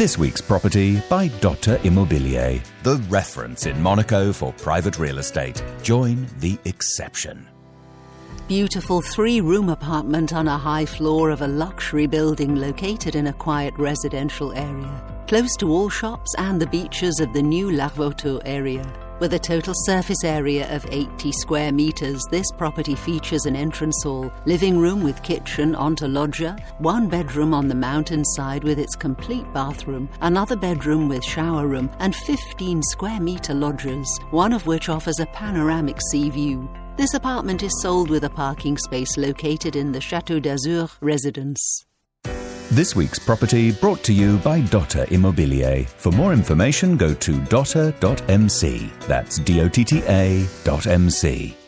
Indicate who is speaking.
Speaker 1: This week's property by Dotta Immobilier, the reference in Monaco for private real estate. Join the exception.
Speaker 2: Beautiful three room apartment on a high floor of a luxury building located in a quiet residential area, close to all shops and the beaches of the new La Larvotto area. With a total surface area of 80 square meters, this property features an entrance hall, living room with kitchen onto loggia, one bedroom on the mountainside with its complete bathroom, another bedroom with shower room, and 15 square meter loggias, one of which offers a panoramic sea view. This apartment is sold with a parking space located in the Chateau d'Azur residence.
Speaker 1: This week's property brought to you by Dotta Immobilier. For more information, go to dotta.mc. That's D O T T A dot MC.